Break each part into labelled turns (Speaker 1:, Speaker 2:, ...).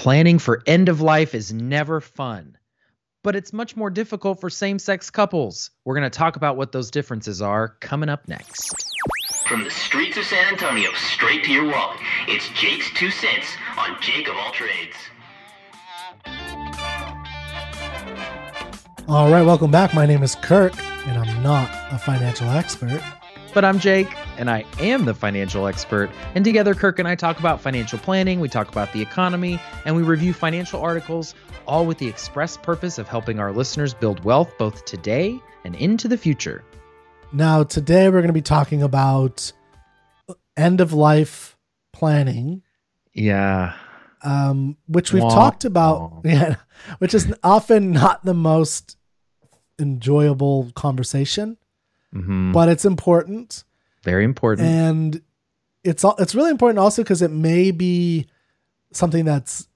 Speaker 1: Planning for end of life is never fun, but it's much more difficult for same sex couples. We're going to talk about what those differences are coming up next.
Speaker 2: From the streets of San Antonio straight to your wallet, it's Jake's Two Cents on Jake of All Trades.
Speaker 3: All right, welcome back. My name is Kirk, and I'm not a financial expert.
Speaker 1: But I'm Jake, and I am the financial expert. And together, Kirk and I talk about financial planning, we talk about the economy, and we review financial articles, all with the express purpose of helping our listeners build wealth both today and into the future.
Speaker 3: Now, today we're going to be talking about end of life planning.
Speaker 1: Yeah.
Speaker 3: Um, which we've
Speaker 1: Wah,
Speaker 3: talked about, yeah, which is often not the most enjoyable conversation,
Speaker 1: hmm
Speaker 3: but it's important.
Speaker 1: Very important.
Speaker 3: and it's it's really important also because it may be something that's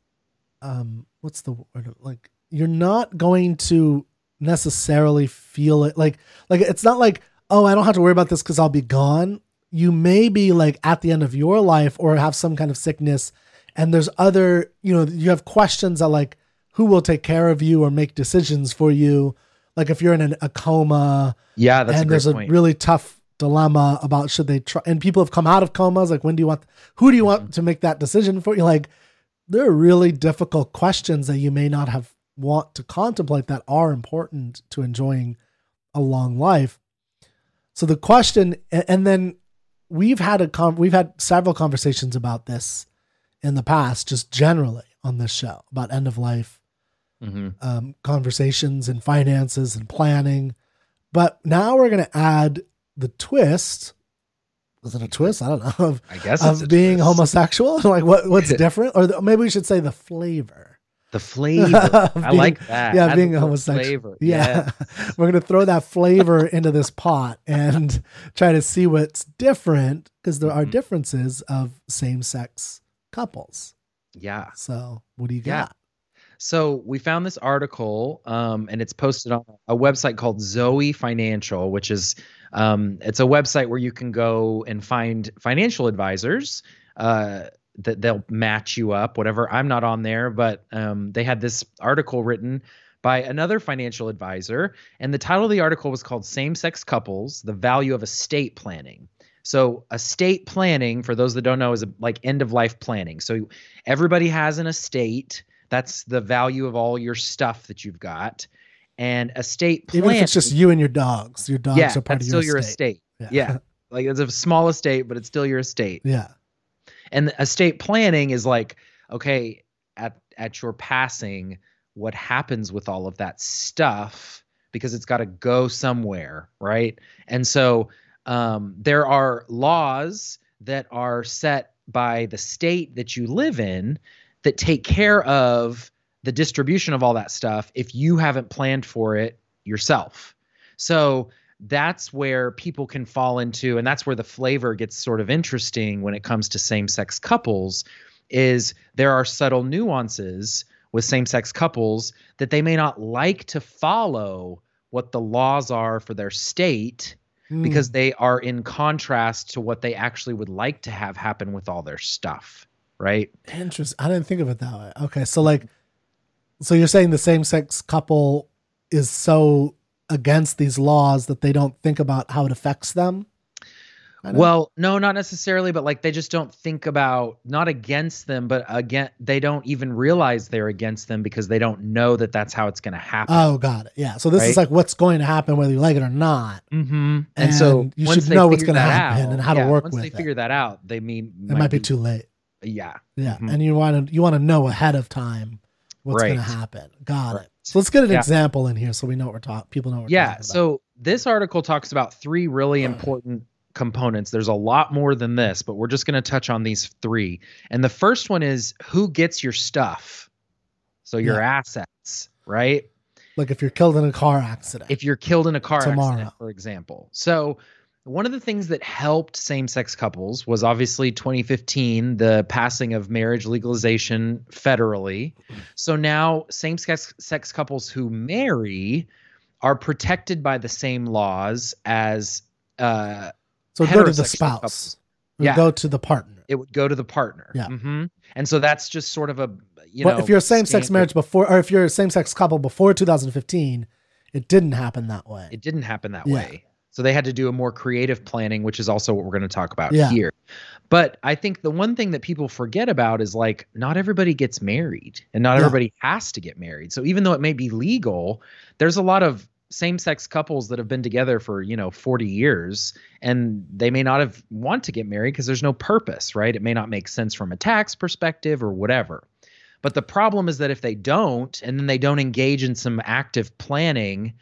Speaker 3: um what's the word? Like you're not going to necessarily feel it. Like like it's not like oh i don't have to worry about this because i'll be gone. You may be like at the end of your life or have some kind of sickness and there's other you know you have questions that like who will take care of you or make decisions for you like if you're in an, a coma
Speaker 1: yeah, that's
Speaker 3: and
Speaker 1: a
Speaker 3: there's a
Speaker 1: point.
Speaker 3: really tough dilemma about should they try and people have come out of comas like when do you want who do you
Speaker 1: Mm-hmm.
Speaker 3: want to make that decision for you like there are really difficult questions that you may not have want to contemplate that are important to enjoying a long life so the question and then we've had a con- we've had several conversations about this in the past just generally on this show about end of life
Speaker 1: Mhm.
Speaker 3: um, conversations and finances and planning. But now we're going to add the twist. Is it a twist? I don't know. Of,
Speaker 1: I guess it's
Speaker 3: of being
Speaker 1: twist.
Speaker 3: homosexual. like what? What's different? Or the, maybe we should say the flavor.
Speaker 1: The flavor.
Speaker 3: of
Speaker 1: I
Speaker 3: being-
Speaker 1: like that.
Speaker 3: Yeah,
Speaker 1: Add
Speaker 3: being a homosexual.
Speaker 1: Flavor.
Speaker 3: Yeah, we're going to throw that flavor into this pot and try to see what's different because there are
Speaker 1: Mhm.
Speaker 3: differences of same-sex couples.
Speaker 1: Yeah.
Speaker 3: So, what do you
Speaker 1: Yeah.
Speaker 3: got?
Speaker 1: So we found this article, um, and it's posted on a website called Zoe Financial, which is um, it's a website where you can go and find financial advisors uh, that they'll match you up. Whatever. I'm not on there, but um, they had this article written by another financial advisor, and the title of the article was called "Same-Sex Couples: The Value of Estate Planning." So estate planning, for those that don't know, is a, like end of life planning. So everybody has an estate. That's the value of all your stuff that you've got. And estate planning.
Speaker 3: Even if it's just you and your dogs, your dogs
Speaker 1: yeah,
Speaker 3: are part of your
Speaker 1: still your
Speaker 3: estate.
Speaker 1: estate. Yeah. Like it's a small estate, but it's still your estate.
Speaker 3: Yeah.
Speaker 1: And estate planning is like, okay, at at your passing, what happens with all of that stuff? Because it's got to go somewhere, right? And so um, there are laws that are set by the state that you live in that take care of the distribution of all that stuff if you haven't planned for it yourself. So that's where people can fall into and that's where the flavor gets sort of interesting when it comes to same-sex couples is there are subtle nuances with same-sex couples that they may not like to follow what the laws are for their state
Speaker 3: Hmm.
Speaker 1: because they are in contrast to what they actually would like to have happen with all their stuff, right?
Speaker 3: Interesting. I didn't think of it that way. Okay, so like, so you're saying the same-sex couple is so against these laws that they don't think about how it affects them.
Speaker 1: Well, no, not necessarily, but like they just don't think about not against them, but again, they don't even realize they're against them because they don't know that that's how it's going to happen.
Speaker 3: oh, got it. Yeah. So this is like what's going to happen whether you like it or not.
Speaker 1: mm-hmm. And, so
Speaker 3: you should know what's gonna happen
Speaker 1: out-
Speaker 3: and how to work
Speaker 1: once
Speaker 3: with Once
Speaker 1: they
Speaker 3: it.
Speaker 1: figure that out, they mean
Speaker 3: It might be too late.
Speaker 1: Yeah,
Speaker 3: Yeah,
Speaker 1: Mhm.
Speaker 3: and you want to you want to know ahead of time what's going to happen. Got
Speaker 1: Right.
Speaker 3: it. So let's get an
Speaker 1: Yeah.
Speaker 3: example in here so we know what we're talking. People know what we're
Speaker 1: yeah.
Speaker 3: talking about.
Speaker 1: So this article talks about three really important components. There's a lot more than this, but we're just going to touch on these three. And the first one is who gets your stuff. So your assets, right?
Speaker 3: like if you're killed in a car accident.
Speaker 1: if you're killed in a car
Speaker 3: Tomorrow.
Speaker 1: accident, for example. So, one of the things that helped same sex couples was obviously 2015, the passing of marriage legalization federally. So now same sex sex couples who marry are protected by the same laws as uh,
Speaker 3: so go to the spouse.
Speaker 1: couples. Yeah.
Speaker 3: go to the partner.
Speaker 1: it would go to the partner.
Speaker 3: Yeah.
Speaker 1: hmm And so that's just sort of a you
Speaker 3: but
Speaker 1: know,
Speaker 3: if you're a same-sex marriage before, or if you're a same-sex couple before 2015, it didn't happen that way.
Speaker 1: it didn't happen that
Speaker 3: Yeah.
Speaker 1: way. So they had to do a more creative planning, which is also what we're going to talk about
Speaker 3: Yeah.
Speaker 1: here. But I think the one thing that people forget about is like not everybody gets married and not
Speaker 3: Yeah.
Speaker 1: everybody has to get married. So even though it may be legal, there's a lot of same-sex couples that have been together for, you know, 40 years and they may not have want to get married because there's no purpose, right? It may not make sense from a tax perspective or whatever. But the problem is that if they don't and then they don't engage in some active planning,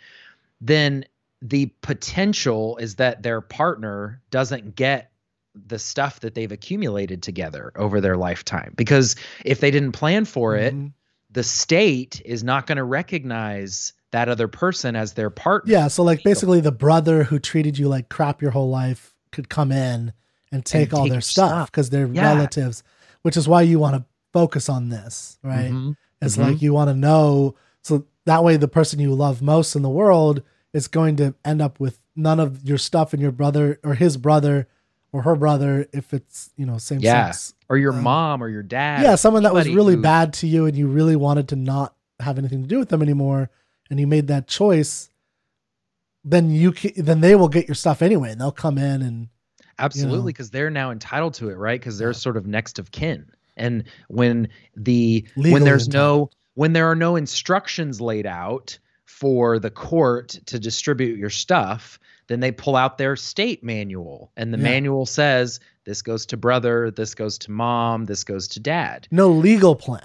Speaker 1: then the potential is that their partner doesn't get the stuff that they've accumulated together over their lifetime because if they didn't plan for it
Speaker 3: Mhm.
Speaker 1: the state is not going to recognize that other person as their partner
Speaker 3: Yeah, so like basically the brother who treated you like crap your whole life could come in and take all
Speaker 1: take
Speaker 3: their stuff because they're
Speaker 1: Yeah.
Speaker 3: relatives, which is why you want to focus on this, right?
Speaker 1: Mhm.
Speaker 3: It's
Speaker 1: Mhm.
Speaker 3: like you want to know so that way the person you love most in the world is going to end up with none of your stuff and your brother or his brother or her brother if it's, you know, same
Speaker 1: Yeah.
Speaker 3: sex.
Speaker 1: or your
Speaker 3: Um,
Speaker 1: mom or your dad
Speaker 3: Yeah, someone that was really
Speaker 1: who-
Speaker 3: bad to you and you really wanted to not have anything to do with them anymore and you made that choice, then you ca- then they will get your stuff anyway and they'll come in and
Speaker 1: Absolutely, because they're now entitled to it, right? Because they're
Speaker 3: Yeah.
Speaker 1: sort of next of kin. And when the when there's no when there are no instructions laid out for the court to distribute your stuff, then they pull out their state manual, and the
Speaker 3: Yeah.
Speaker 1: manual says this goes to brother, this goes to mom, this goes to dad.
Speaker 3: no legal plan.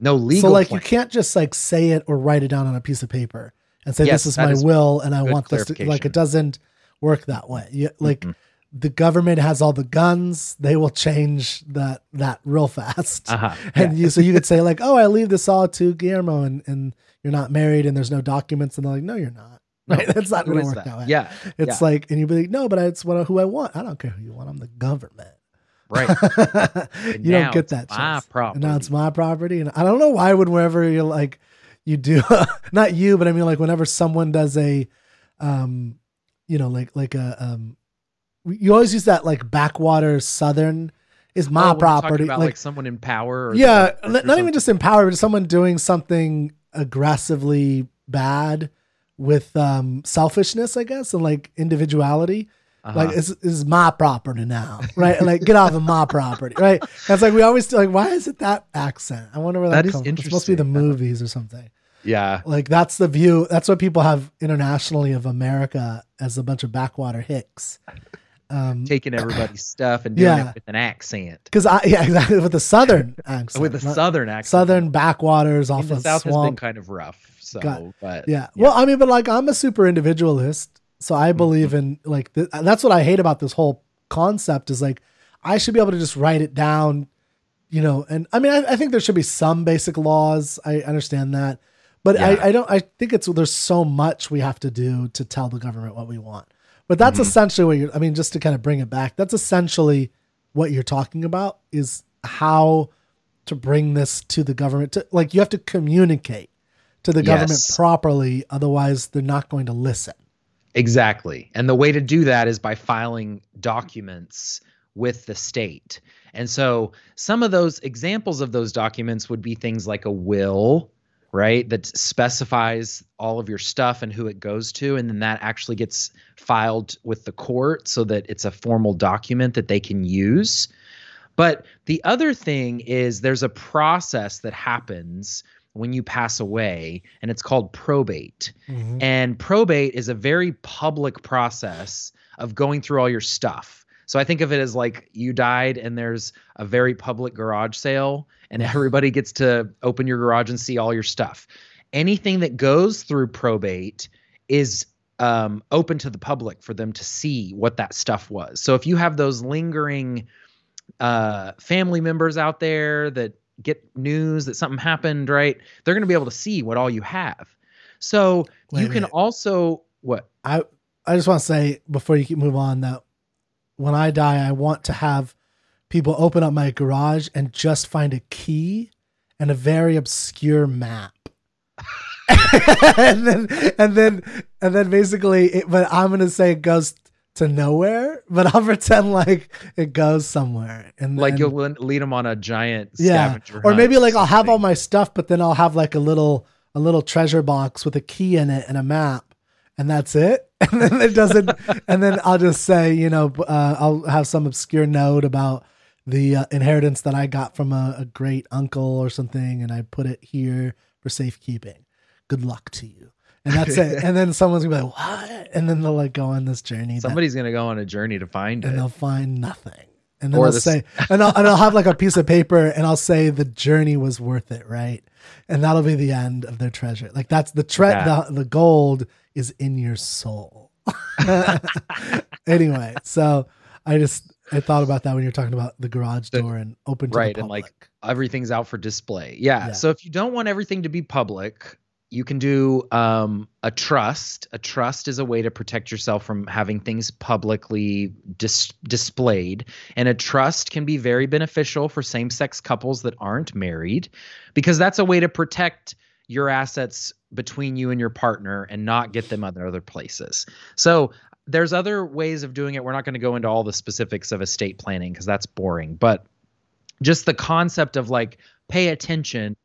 Speaker 1: No legal. Plan.
Speaker 3: So like
Speaker 1: plan.
Speaker 3: you can't just like say it or write it down on a piece of paper and say
Speaker 1: Yes,
Speaker 3: this is my
Speaker 1: is
Speaker 3: will and I want this to like it doesn't work that way. You, like
Speaker 1: Mm-mm.
Speaker 3: The government has all the guns, they will change that that real fast.
Speaker 1: Uh-huh.
Speaker 3: And you so you could say like, "Oh, I leave this all to Guillermo and and you're not married and there's no documents." And they're like, "No, you're not."
Speaker 1: No,
Speaker 3: Right? That's not going to work
Speaker 1: that?
Speaker 3: that way.
Speaker 1: Yeah,
Speaker 3: It's
Speaker 1: yeah.
Speaker 3: like and you'd be like, "No, but it's what who I want. I don't care who you want. I'm the government."
Speaker 1: right.
Speaker 3: you don't get that
Speaker 1: my
Speaker 3: choice.
Speaker 1: property.
Speaker 3: And now it's my property. And I don't know why would whenever you're like you do not you, but I mean like whenever someone does a um you know like like a um you always use that like backwater southern is my
Speaker 1: Oh, when you're talking
Speaker 3: property.
Speaker 1: About,
Speaker 3: like,
Speaker 1: like, someone in power. Or
Speaker 3: yeah,
Speaker 1: the-
Speaker 3: not
Speaker 1: or
Speaker 3: not even just in power, but someone doing something aggressively bad with um selfishness, I guess, and like individuality.
Speaker 1: Uh-huh.
Speaker 3: Like this is my property now, right? like get off of my property, right? That's like we always like. Why is it that accent? I wonder where that,
Speaker 1: That is
Speaker 3: comes. It's supposed to be the movies or something.
Speaker 1: yeah.
Speaker 3: Like that's the view. That's what people have internationally of America as a bunch of backwater hicks. Um,
Speaker 1: taking everybody's stuff and doing
Speaker 3: Yeah.
Speaker 1: it with an accent,
Speaker 3: because I yeah exactly with the southern accent,
Speaker 1: with a
Speaker 3: not-
Speaker 1: southern accent.
Speaker 3: southern backwaters
Speaker 1: I
Speaker 3: off
Speaker 1: mean, the
Speaker 3: of
Speaker 1: South has been
Speaker 3: swamp.
Speaker 1: kind of rough. So, but
Speaker 3: Yeah. Well, I mean, but like I'm a super individualist, so I
Speaker 1: Mm-hmm.
Speaker 3: believe in like th- that's what I hate about this whole concept is like I should be able to just write it down, you know. And I mean, I, I think there should be some basic laws. I understand that, but
Speaker 1: Yeah.
Speaker 3: I, I don't. I think it's there's so much we have to do to tell the government what we want. But that's
Speaker 1: Mm-hmm.
Speaker 3: essentially what you're. I mean, just to kind of bring it back, that's essentially what you're talking about is how to bring this to the government. To like, you have to communicate to the government
Speaker 1: Yes.
Speaker 3: properly, otherwise they're not going to listen.
Speaker 1: Exactly. And the way to do that is by filing documents with the state. And so some of those examples of those documents would be things like a will, right? That specifies all of your stuff and who it goes to. And then that actually gets filed with the court so that it's a formal document that they can use. But the other thing is there's a process that happens when you pass away, and it's called probate. Mm-hmm. And probate is a very public process of going through all your stuff. So I think of it as like you died and there's a very public garage sale and everybody gets to open your garage and see all your stuff. Anything that goes through probate is um, open to the public for them to see what that stuff was. So if you have those lingering uh, family members out there that get news that something happened, right? They're going to be able to see what all you have. So
Speaker 3: Wait
Speaker 1: you can also what?
Speaker 3: I I just want to say before you keep move on that when I die, I want to have people open up my garage and just find a key and a very obscure map. and then and then and then basically it, but I'm gonna say it goes to nowhere, but I'll pretend like it goes somewhere. And
Speaker 1: Like
Speaker 3: then-
Speaker 1: you'll lead them on a giant
Speaker 3: yeah,
Speaker 1: scavenger
Speaker 3: or maybe like I'll have all my stuff, but then I'll have like a little a little treasure box with a key in it and a map, and that's it. And then it doesn't. and then I'll just say, you know, uh, I'll have some obscure note about the uh, inheritance that I got from a, a great uncle or something, and I put it here for safekeeping. Good luck to you. And that's it. And then someone's gonna be like, "What?" And then they'll like go on this journey. that-
Speaker 1: Somebody's gonna go on a journey to find
Speaker 3: and
Speaker 1: it.
Speaker 3: And they'll find nothing. And then I'll
Speaker 1: the-
Speaker 3: say, and I'll, and I'll have like a piece of paper and I'll say the journey was worth it, right? And that'll be the end of their treasure. Like that's the tre-
Speaker 1: Yeah.
Speaker 3: the, the gold is in your soul. anyway, so I just I thought about that when you're talking about the garage door and open to
Speaker 1: right, and, like. Everything's out for display. Yeah.
Speaker 3: Yeah.
Speaker 1: So if you don't want everything to be public, you can do um, a trust. A trust is a way to protect yourself from having things publicly dis- displayed. And a trust can be very beneficial for same sex couples that aren't married because that's a way to protect your assets between you and your partner and not get them other other places. So there's other ways of doing it. We're not going to go into all the specifics of estate planning because that's boring, but just the concept of like pay attention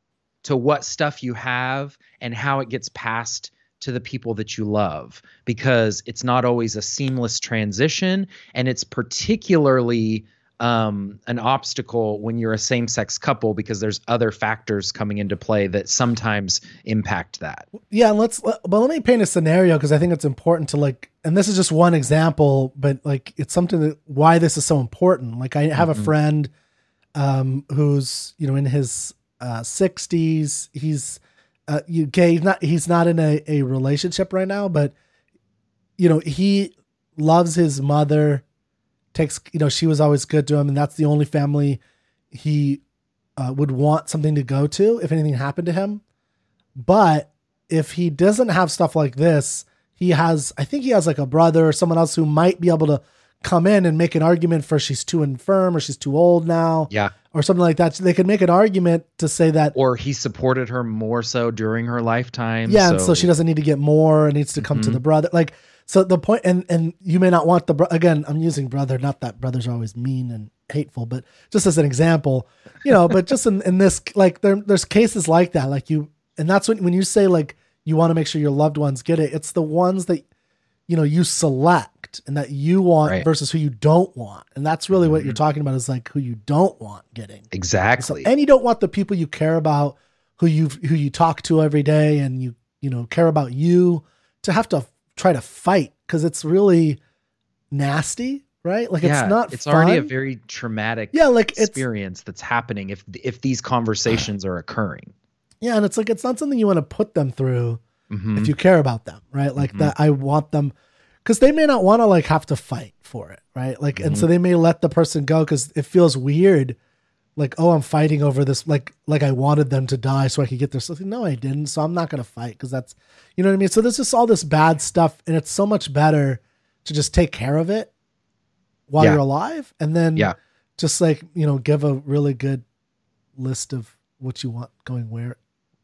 Speaker 1: to what stuff you have and how it gets passed to the people that you love because it's not always a seamless transition and it's particularly um, an obstacle when you're a same-sex couple because there's other factors coming into play that sometimes impact that
Speaker 3: Yeah, and let's let- but let me paint a scenario because I think it's important to like and this is just one example, but like it's something that why this is so important. Like I have a
Speaker 1: Mhm.
Speaker 3: friend um who's, you know, in his uh 60s. He's uh you he's not he's not in a, a relationship right now, but you know, he loves his mother, takes you know, she was always good to him, and that's the only family he uh, would want something to go to if anything happened to him. But if he doesn't have stuff like this, he has, I think he has like a brother or someone else who might be able to come in and make an argument for she's too infirm or she's too old now
Speaker 1: yeah
Speaker 3: or something like that. So they could make an argument to say that,
Speaker 1: or he supported her more so during her lifetime
Speaker 3: yeah, and so she doesn't need to get more and needs to come to
Speaker 1: Mhm.
Speaker 3: the brother. Like, so the point, and, and you may not want the, bro- again, I'm using brother, not that brothers are always mean and hateful, but just as an example, you know, but just in, in this, like there, there's cases like that, like you, and that's when, when you say like, you want to make sure your loved ones get it. It's the ones that, you know, you select and that you want
Speaker 1: Right.
Speaker 3: versus who you don't want. And that's really what you're
Speaker 1: Mhm.
Speaker 3: talking about is like who you don't want getting. So,
Speaker 1: exactly
Speaker 3: and you don't want the people you care about, who you who you talk to every day, and you you know care about you, to have to try to fight because it's really nasty, right? Like
Speaker 1: yeah
Speaker 3: it's not.
Speaker 1: it's already a very traumatic
Speaker 3: yeah, like
Speaker 1: experience that's happening if if these conversations are occurring
Speaker 3: yeah, and it's like it's not something you want to put them through
Speaker 1: Mhm.
Speaker 3: if you care about them, right? Like
Speaker 1: Mhm.
Speaker 3: that, I want them because they may not want to like have to fight for it, right? Like, and
Speaker 1: Mm-hmm.
Speaker 3: so they may let the person go because it feels weird. Like, oh, I'm fighting over this. Like, like I wanted them to die so I could get their stuff. No, I didn't. So I'm not gonna fight because that's, you know what I mean. So there's just all this bad stuff, and it's so much better to just take care of it while
Speaker 1: Yeah.
Speaker 3: you're alive, and then
Speaker 1: Yeah.
Speaker 3: just like you know, give a really good list of what you want going where.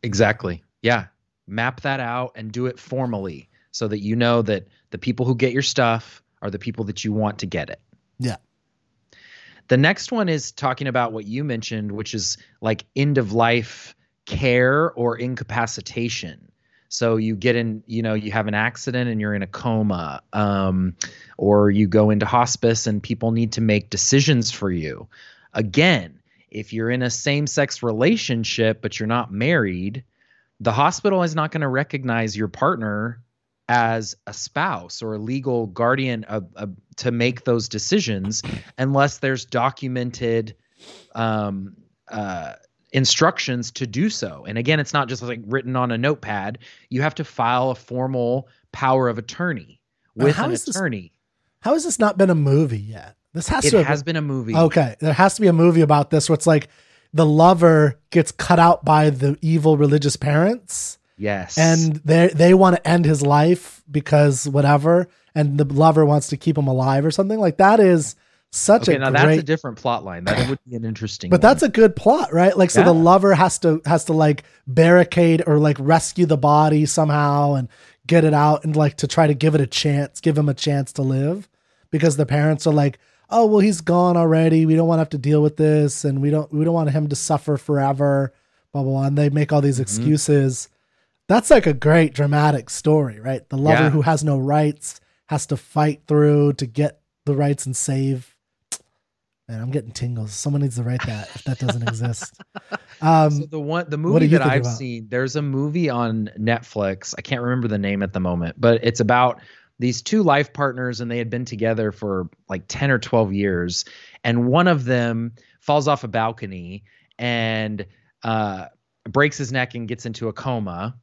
Speaker 1: Exactly. Yeah. Map that out and do it formally so that you know that the people who get your stuff are the people that you want to get it.
Speaker 3: Yeah.
Speaker 1: The next one is talking about what you mentioned, which is like end of life care or incapacitation. So you get in, you know, you have an accident and you're in a coma, um, or you go into hospice and people need to make decisions for you. Again, if you're in a same sex relationship but you're not married, the hospital is not going to recognize your partner as a spouse or a legal guardian of, of, to make those decisions unless there's documented um, uh, instructions to do so. And again, it's not just like written on a notepad. You have to file a formal power of attorney with an
Speaker 3: is this-
Speaker 1: attorney.
Speaker 3: How has this not been a movie yet? This has
Speaker 1: It
Speaker 3: to have
Speaker 1: has been a movie.
Speaker 3: Okay, there has to be a movie about this where it's like the lover gets cut out by the evil religious parents
Speaker 1: Yes.
Speaker 3: and they they want to end his life because whatever and the lover wants to keep him alive or something like that is such
Speaker 1: okay,
Speaker 3: a
Speaker 1: now
Speaker 3: great
Speaker 1: that's a different plot line. That would be an interesting.
Speaker 3: but
Speaker 1: one.
Speaker 3: that's a good plot, right? Like so the lover has to has to like barricade or like rescue the body somehow and get it out and like to try to give it a chance, give him a chance to live. because the parents are like, "Oh, well, he's gone already. We don't want to have to deal with this, and we don't we don't want him to suffer forever." Blah blah blah. And they make all these
Speaker 1: Mhm.
Speaker 3: excuses. That's like a great dramatic story, right? The lover
Speaker 1: Yeah.
Speaker 3: who has no rights has to fight through to get the rights and save. Man, I'm getting tingles. Someone needs to write that if that doesn't exist. Um,
Speaker 1: so the one the movie that I've
Speaker 3: about?
Speaker 1: seen, there's a movie on Netflix. I can't remember the name at the moment, but it's about these two life partners and they had been together for like 10 or 12 years and one of them falls off a balcony and uh, breaks his neck and gets into a coma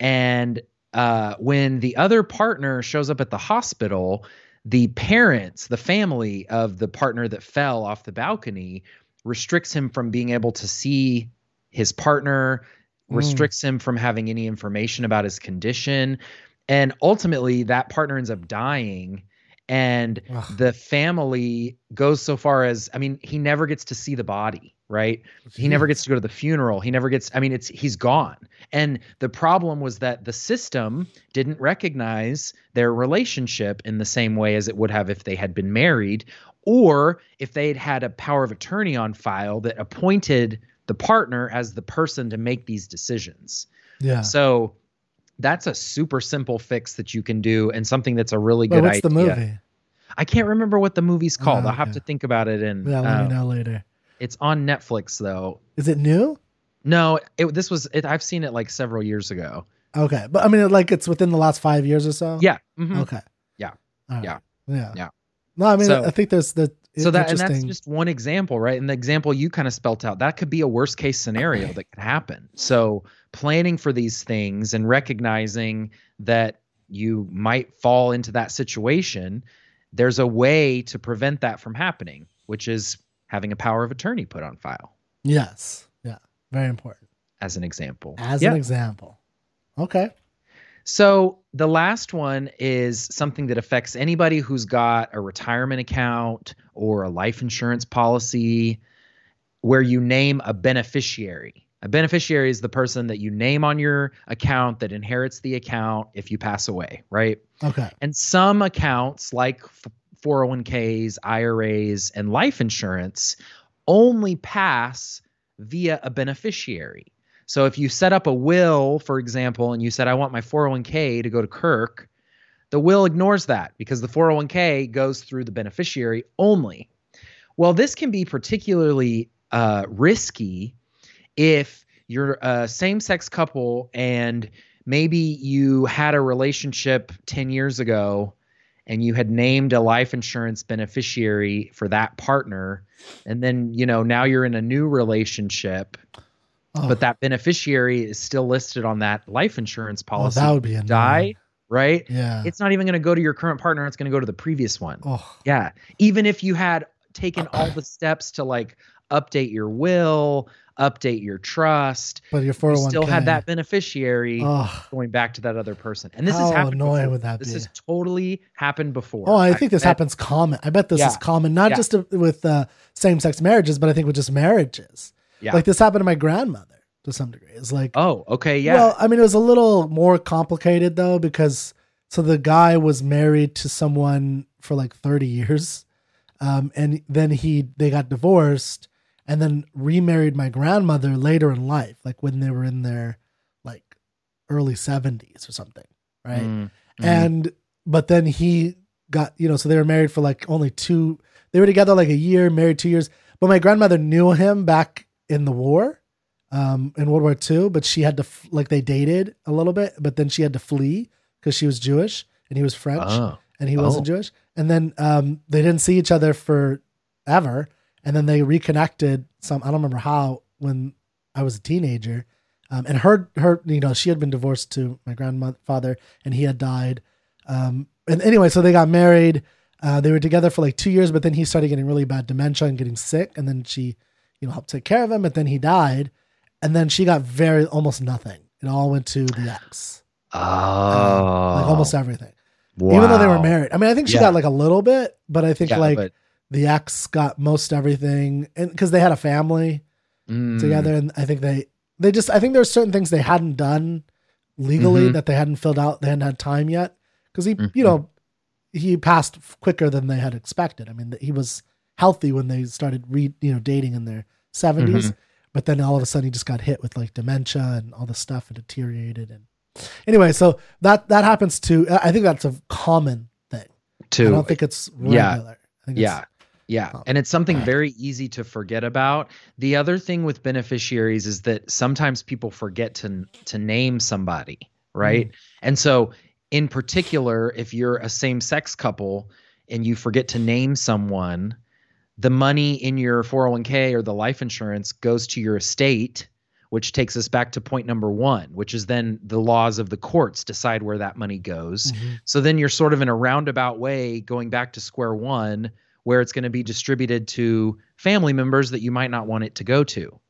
Speaker 1: and uh, when the other partner shows up at the hospital the parents the family of the partner that fell off the balcony restricts him from being able to see his partner
Speaker 3: Mm.
Speaker 1: restricts him from having any information about his condition and ultimately that partner ends up dying and
Speaker 3: Ugh.
Speaker 1: the family goes so far as i mean he never gets to see the body right? He never gets to go to the funeral. He never gets i mean it's he's gone. And the problem was that the system didn't recognize their relationship in the same way as it would have if they had been married or if they had had a power of attorney on file that appointed the partner as the person to make these decisions.
Speaker 3: Yeah.
Speaker 1: so that's a super simple fix that you can do and something that's a really good
Speaker 3: what's
Speaker 1: idea
Speaker 3: the movie?
Speaker 1: i can't remember what the movie's called
Speaker 3: Oh,
Speaker 1: i'll have to think about it and
Speaker 3: Yeah, let
Speaker 1: uh,
Speaker 3: me know later.
Speaker 1: it's on netflix though
Speaker 3: Is it new?
Speaker 1: no, it, this was it, I've seen it like several years ago.
Speaker 3: Okay, but I mean, like it's within the last five years or so.
Speaker 1: Yeah. mhm.
Speaker 3: Okay.
Speaker 1: Yeah.
Speaker 3: Right.
Speaker 1: Yeah.
Speaker 3: Yeah.
Speaker 1: Yeah.
Speaker 3: No, I mean,
Speaker 1: So-
Speaker 3: I think there's the
Speaker 1: So that and that's just one example, right? And the example you kind of spelt out, that could be a worst case scenario that could happen. So planning for these things and recognizing that you might fall into that situation, there's a way to prevent that from happening, which is having a power of attorney put on file,
Speaker 3: yes, yeah, very important.
Speaker 1: as an example.
Speaker 3: As
Speaker 1: Yeah.
Speaker 3: an example. Okay.
Speaker 1: So the last one is something that affects anybody who's got a retirement account or a life insurance policy where you name a beneficiary. A beneficiary is the person that you name on your account that inherits the account if you pass away, right?
Speaker 3: Okay.
Speaker 1: And some accounts like 401ks, IRAs, and life insurance only pass via a beneficiary. So if you set up a will, for example, and you said, I want my 401k to go to Kirk, the will ignores that because the 401k goes through the beneficiary only. Well, this can be particularly uh, risky if you're a same sex couple and maybe you had a relationship 10 years ago and you had named a life insurance beneficiary for that partner and then you know now you're in a new relationship
Speaker 3: Oh,
Speaker 1: but that beneficiary is still listed on that life insurance
Speaker 3: oh,
Speaker 1: policy
Speaker 3: that would be annoying.
Speaker 1: die right
Speaker 3: Yeah.
Speaker 1: it's not even going to go to your current partner it's going to go to the previous one
Speaker 3: oh,
Speaker 1: yeah even if you had taken all the steps to like update your will update your trust
Speaker 3: but your
Speaker 1: you
Speaker 3: 401k
Speaker 1: still had that beneficiary
Speaker 3: Oh,
Speaker 1: going back to that other person. And this
Speaker 3: How
Speaker 1: has happened.
Speaker 3: annoying
Speaker 1: before.
Speaker 3: would that
Speaker 1: this
Speaker 3: be?
Speaker 1: has totally happened before.
Speaker 3: oh, I think this
Speaker 1: bet-
Speaker 3: happens common. I bet this is common, not
Speaker 1: Yeah.
Speaker 3: just with uh, same-sex marriages, but I think with just marriages.
Speaker 1: Yeah.
Speaker 3: Like this happened to my grandmother to some degree. It's like,
Speaker 1: Oh, okay, yeah.
Speaker 3: Well, I mean, it was a little more complicated though, because so the guy was married to someone for like 30 years. Um, and then he they got divorced and then remarried my grandmother later in life, like when they were in their like early 70s or something. Right.
Speaker 1: Mm, mm.
Speaker 3: And but then he got, you know, so they were married for like only two they were together like a year, married two years. But my grandmother knew him back in the war, um, in World War II, but she had to f- like they dated a little bit, but then she had to flee because she was Jewish and he was French
Speaker 1: Oh,
Speaker 3: and he wasn't
Speaker 1: Oh.
Speaker 3: Jewish. And then um, they didn't see each other for ever. And then they reconnected some, I don't remember how, when I was a teenager. Um, and her, her, you know, she had been divorced to my grandfather and he had died. Um, and anyway, so they got married. Uh, they were together for like two years, but then he started getting really bad dementia and getting sick. And then she, you know, helped take care of him. But then he died. And then she got very, almost nothing. It all went to the ex,
Speaker 1: oh,
Speaker 3: like almost everything even though they were married. I mean, I think she
Speaker 1: Yeah.
Speaker 3: got like a little bit, but I think
Speaker 1: Yeah,
Speaker 3: like
Speaker 1: but-
Speaker 3: the ex got most everything, and because they had a family
Speaker 1: Mm,
Speaker 3: together, and I think they they just I think there were certain things they hadn't done legally
Speaker 1: Mhm.
Speaker 3: that they hadn't filled out, they hadn't had time yet, because he
Speaker 1: Mhm.
Speaker 3: you know he passed quicker than they had expected. I mean, he was healthy when they started re, you know, dating in their 70s,
Speaker 1: Mm-hmm.
Speaker 3: but then all of a sudden he just got hit with like dementia and all this stuff and deteriorated. And anyway, so that that happens to. I think that's a common thing.
Speaker 1: Too.
Speaker 3: I don't think it's regular.
Speaker 1: Yeah.
Speaker 3: I think
Speaker 1: yeah
Speaker 3: It's,
Speaker 1: yeah and it's something very easy to forget about the other thing with beneficiaries is that sometimes people forget to to name somebody right and so in particular if you're a same-sex couple and you forget to name someone the money in your 401k or the life insurance goes to your estate which takes us back to point number 1 which is then the laws of the courts decide where that money goes
Speaker 3: Mhm.
Speaker 1: so then you're sort of in a roundabout way going back to square one, where it's going to be distributed to family members that you might not want it to go to.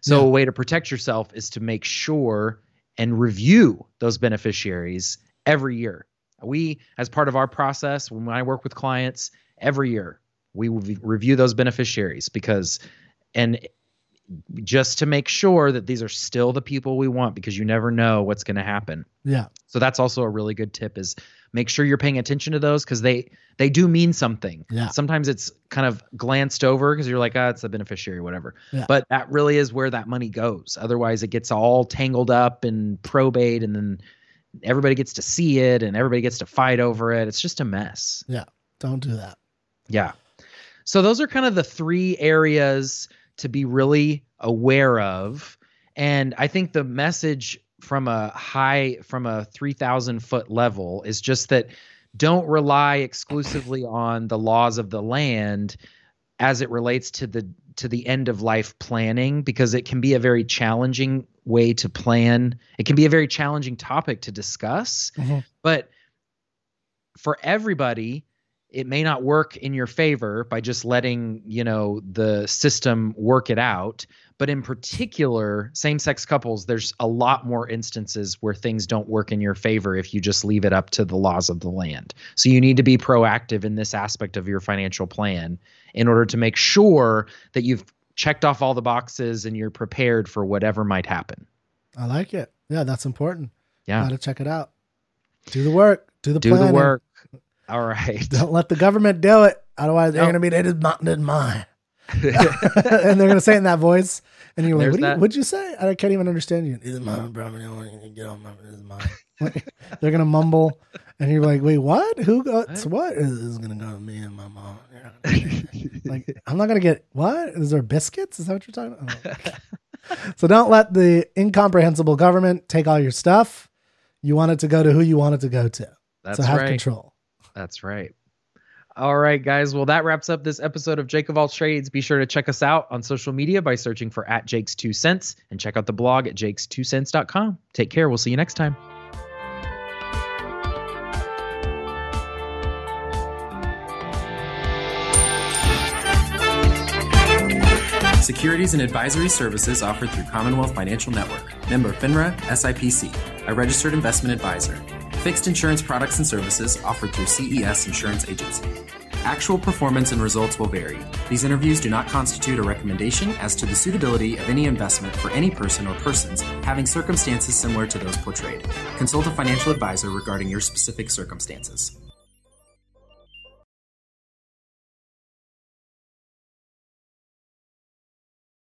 Speaker 1: So
Speaker 3: Yeah.
Speaker 1: a way to protect yourself is to make sure and review those beneficiaries every year. We, as part of our process, when I work with clients every year, we will review those beneficiaries because, and just to make sure that these are still the people we want because you never know what's going to happen.
Speaker 3: Yeah.
Speaker 1: So that's also a really good tip is make sure you're paying attention to those because they they do mean something.
Speaker 3: Yeah.
Speaker 1: Sometimes it's kind of glanced over because you're like, ah, it's a beneficiary, whatever.
Speaker 3: Yeah.
Speaker 1: But that really is where that money goes. Otherwise, it gets all tangled up in probate, and then everybody gets to see it, and everybody gets to fight over it. It's just a mess. Yeah.
Speaker 3: Don't do that.
Speaker 1: Yeah. So those are kind of the three areas to be really aware of. And I think the message from a high, from a 3,000 foot level is just that don't rely exclusively on the laws of the land as it relates to the to the end of life planning because it can be a very challenging way to plan. It can be a very challenging topic to discuss
Speaker 3: Mhm.
Speaker 1: but for everybody it may not work in your favor by just letting you know the system work it out but in particular same-sex couples there's a lot more instances where things don't work in your favor if you just leave it up to the laws of the land so you need to be proactive in this aspect of your financial plan in order to make sure that you've checked off all the boxes and you're prepared for whatever might happen
Speaker 3: I like it. Yeah, that's important.
Speaker 1: yeah
Speaker 3: Gotta check it out. Do the work. Do the
Speaker 1: do
Speaker 3: planning.
Speaker 1: the work all right
Speaker 3: Don't let the government do it. Otherwise, they're
Speaker 1: No.
Speaker 3: gonna be they did not did mine. and they're gonna say it in that voice, and you're like, what
Speaker 1: that.
Speaker 3: would you say? I can't even understand you. This is mine, bro. I don't want you to get on my. This is mine. they're gonna mumble, and you're like, wait, what? Who got what? This is gonna go to me and my mom. like, I'm not gonna get what? Is there biscuits? Is that what you're talking about? Oh. so don't let the incomprehensible government take all your stuff. You want it to go to who you want it to go to.
Speaker 1: that's
Speaker 3: so have
Speaker 1: right
Speaker 3: control.
Speaker 1: That's right. All right, guys. Well, that wraps up this episode of Jake of All Trades. Be sure to check us out on social media by searching for at Jake's Two Cents and check out the blog at jakes2cents.com. Take care. We'll see you next time.
Speaker 4: Securities and advisory services offered through Commonwealth Financial Network. Member FINRA SIPC, a registered investment advisor. Fixed insurance products and services offered through CES Insurance Agency. Actual performance and results will vary. These interviews do not constitute a recommendation as to the suitability of any investment for any person or persons having circumstances similar to those portrayed. Consult a financial advisor regarding your specific circumstances.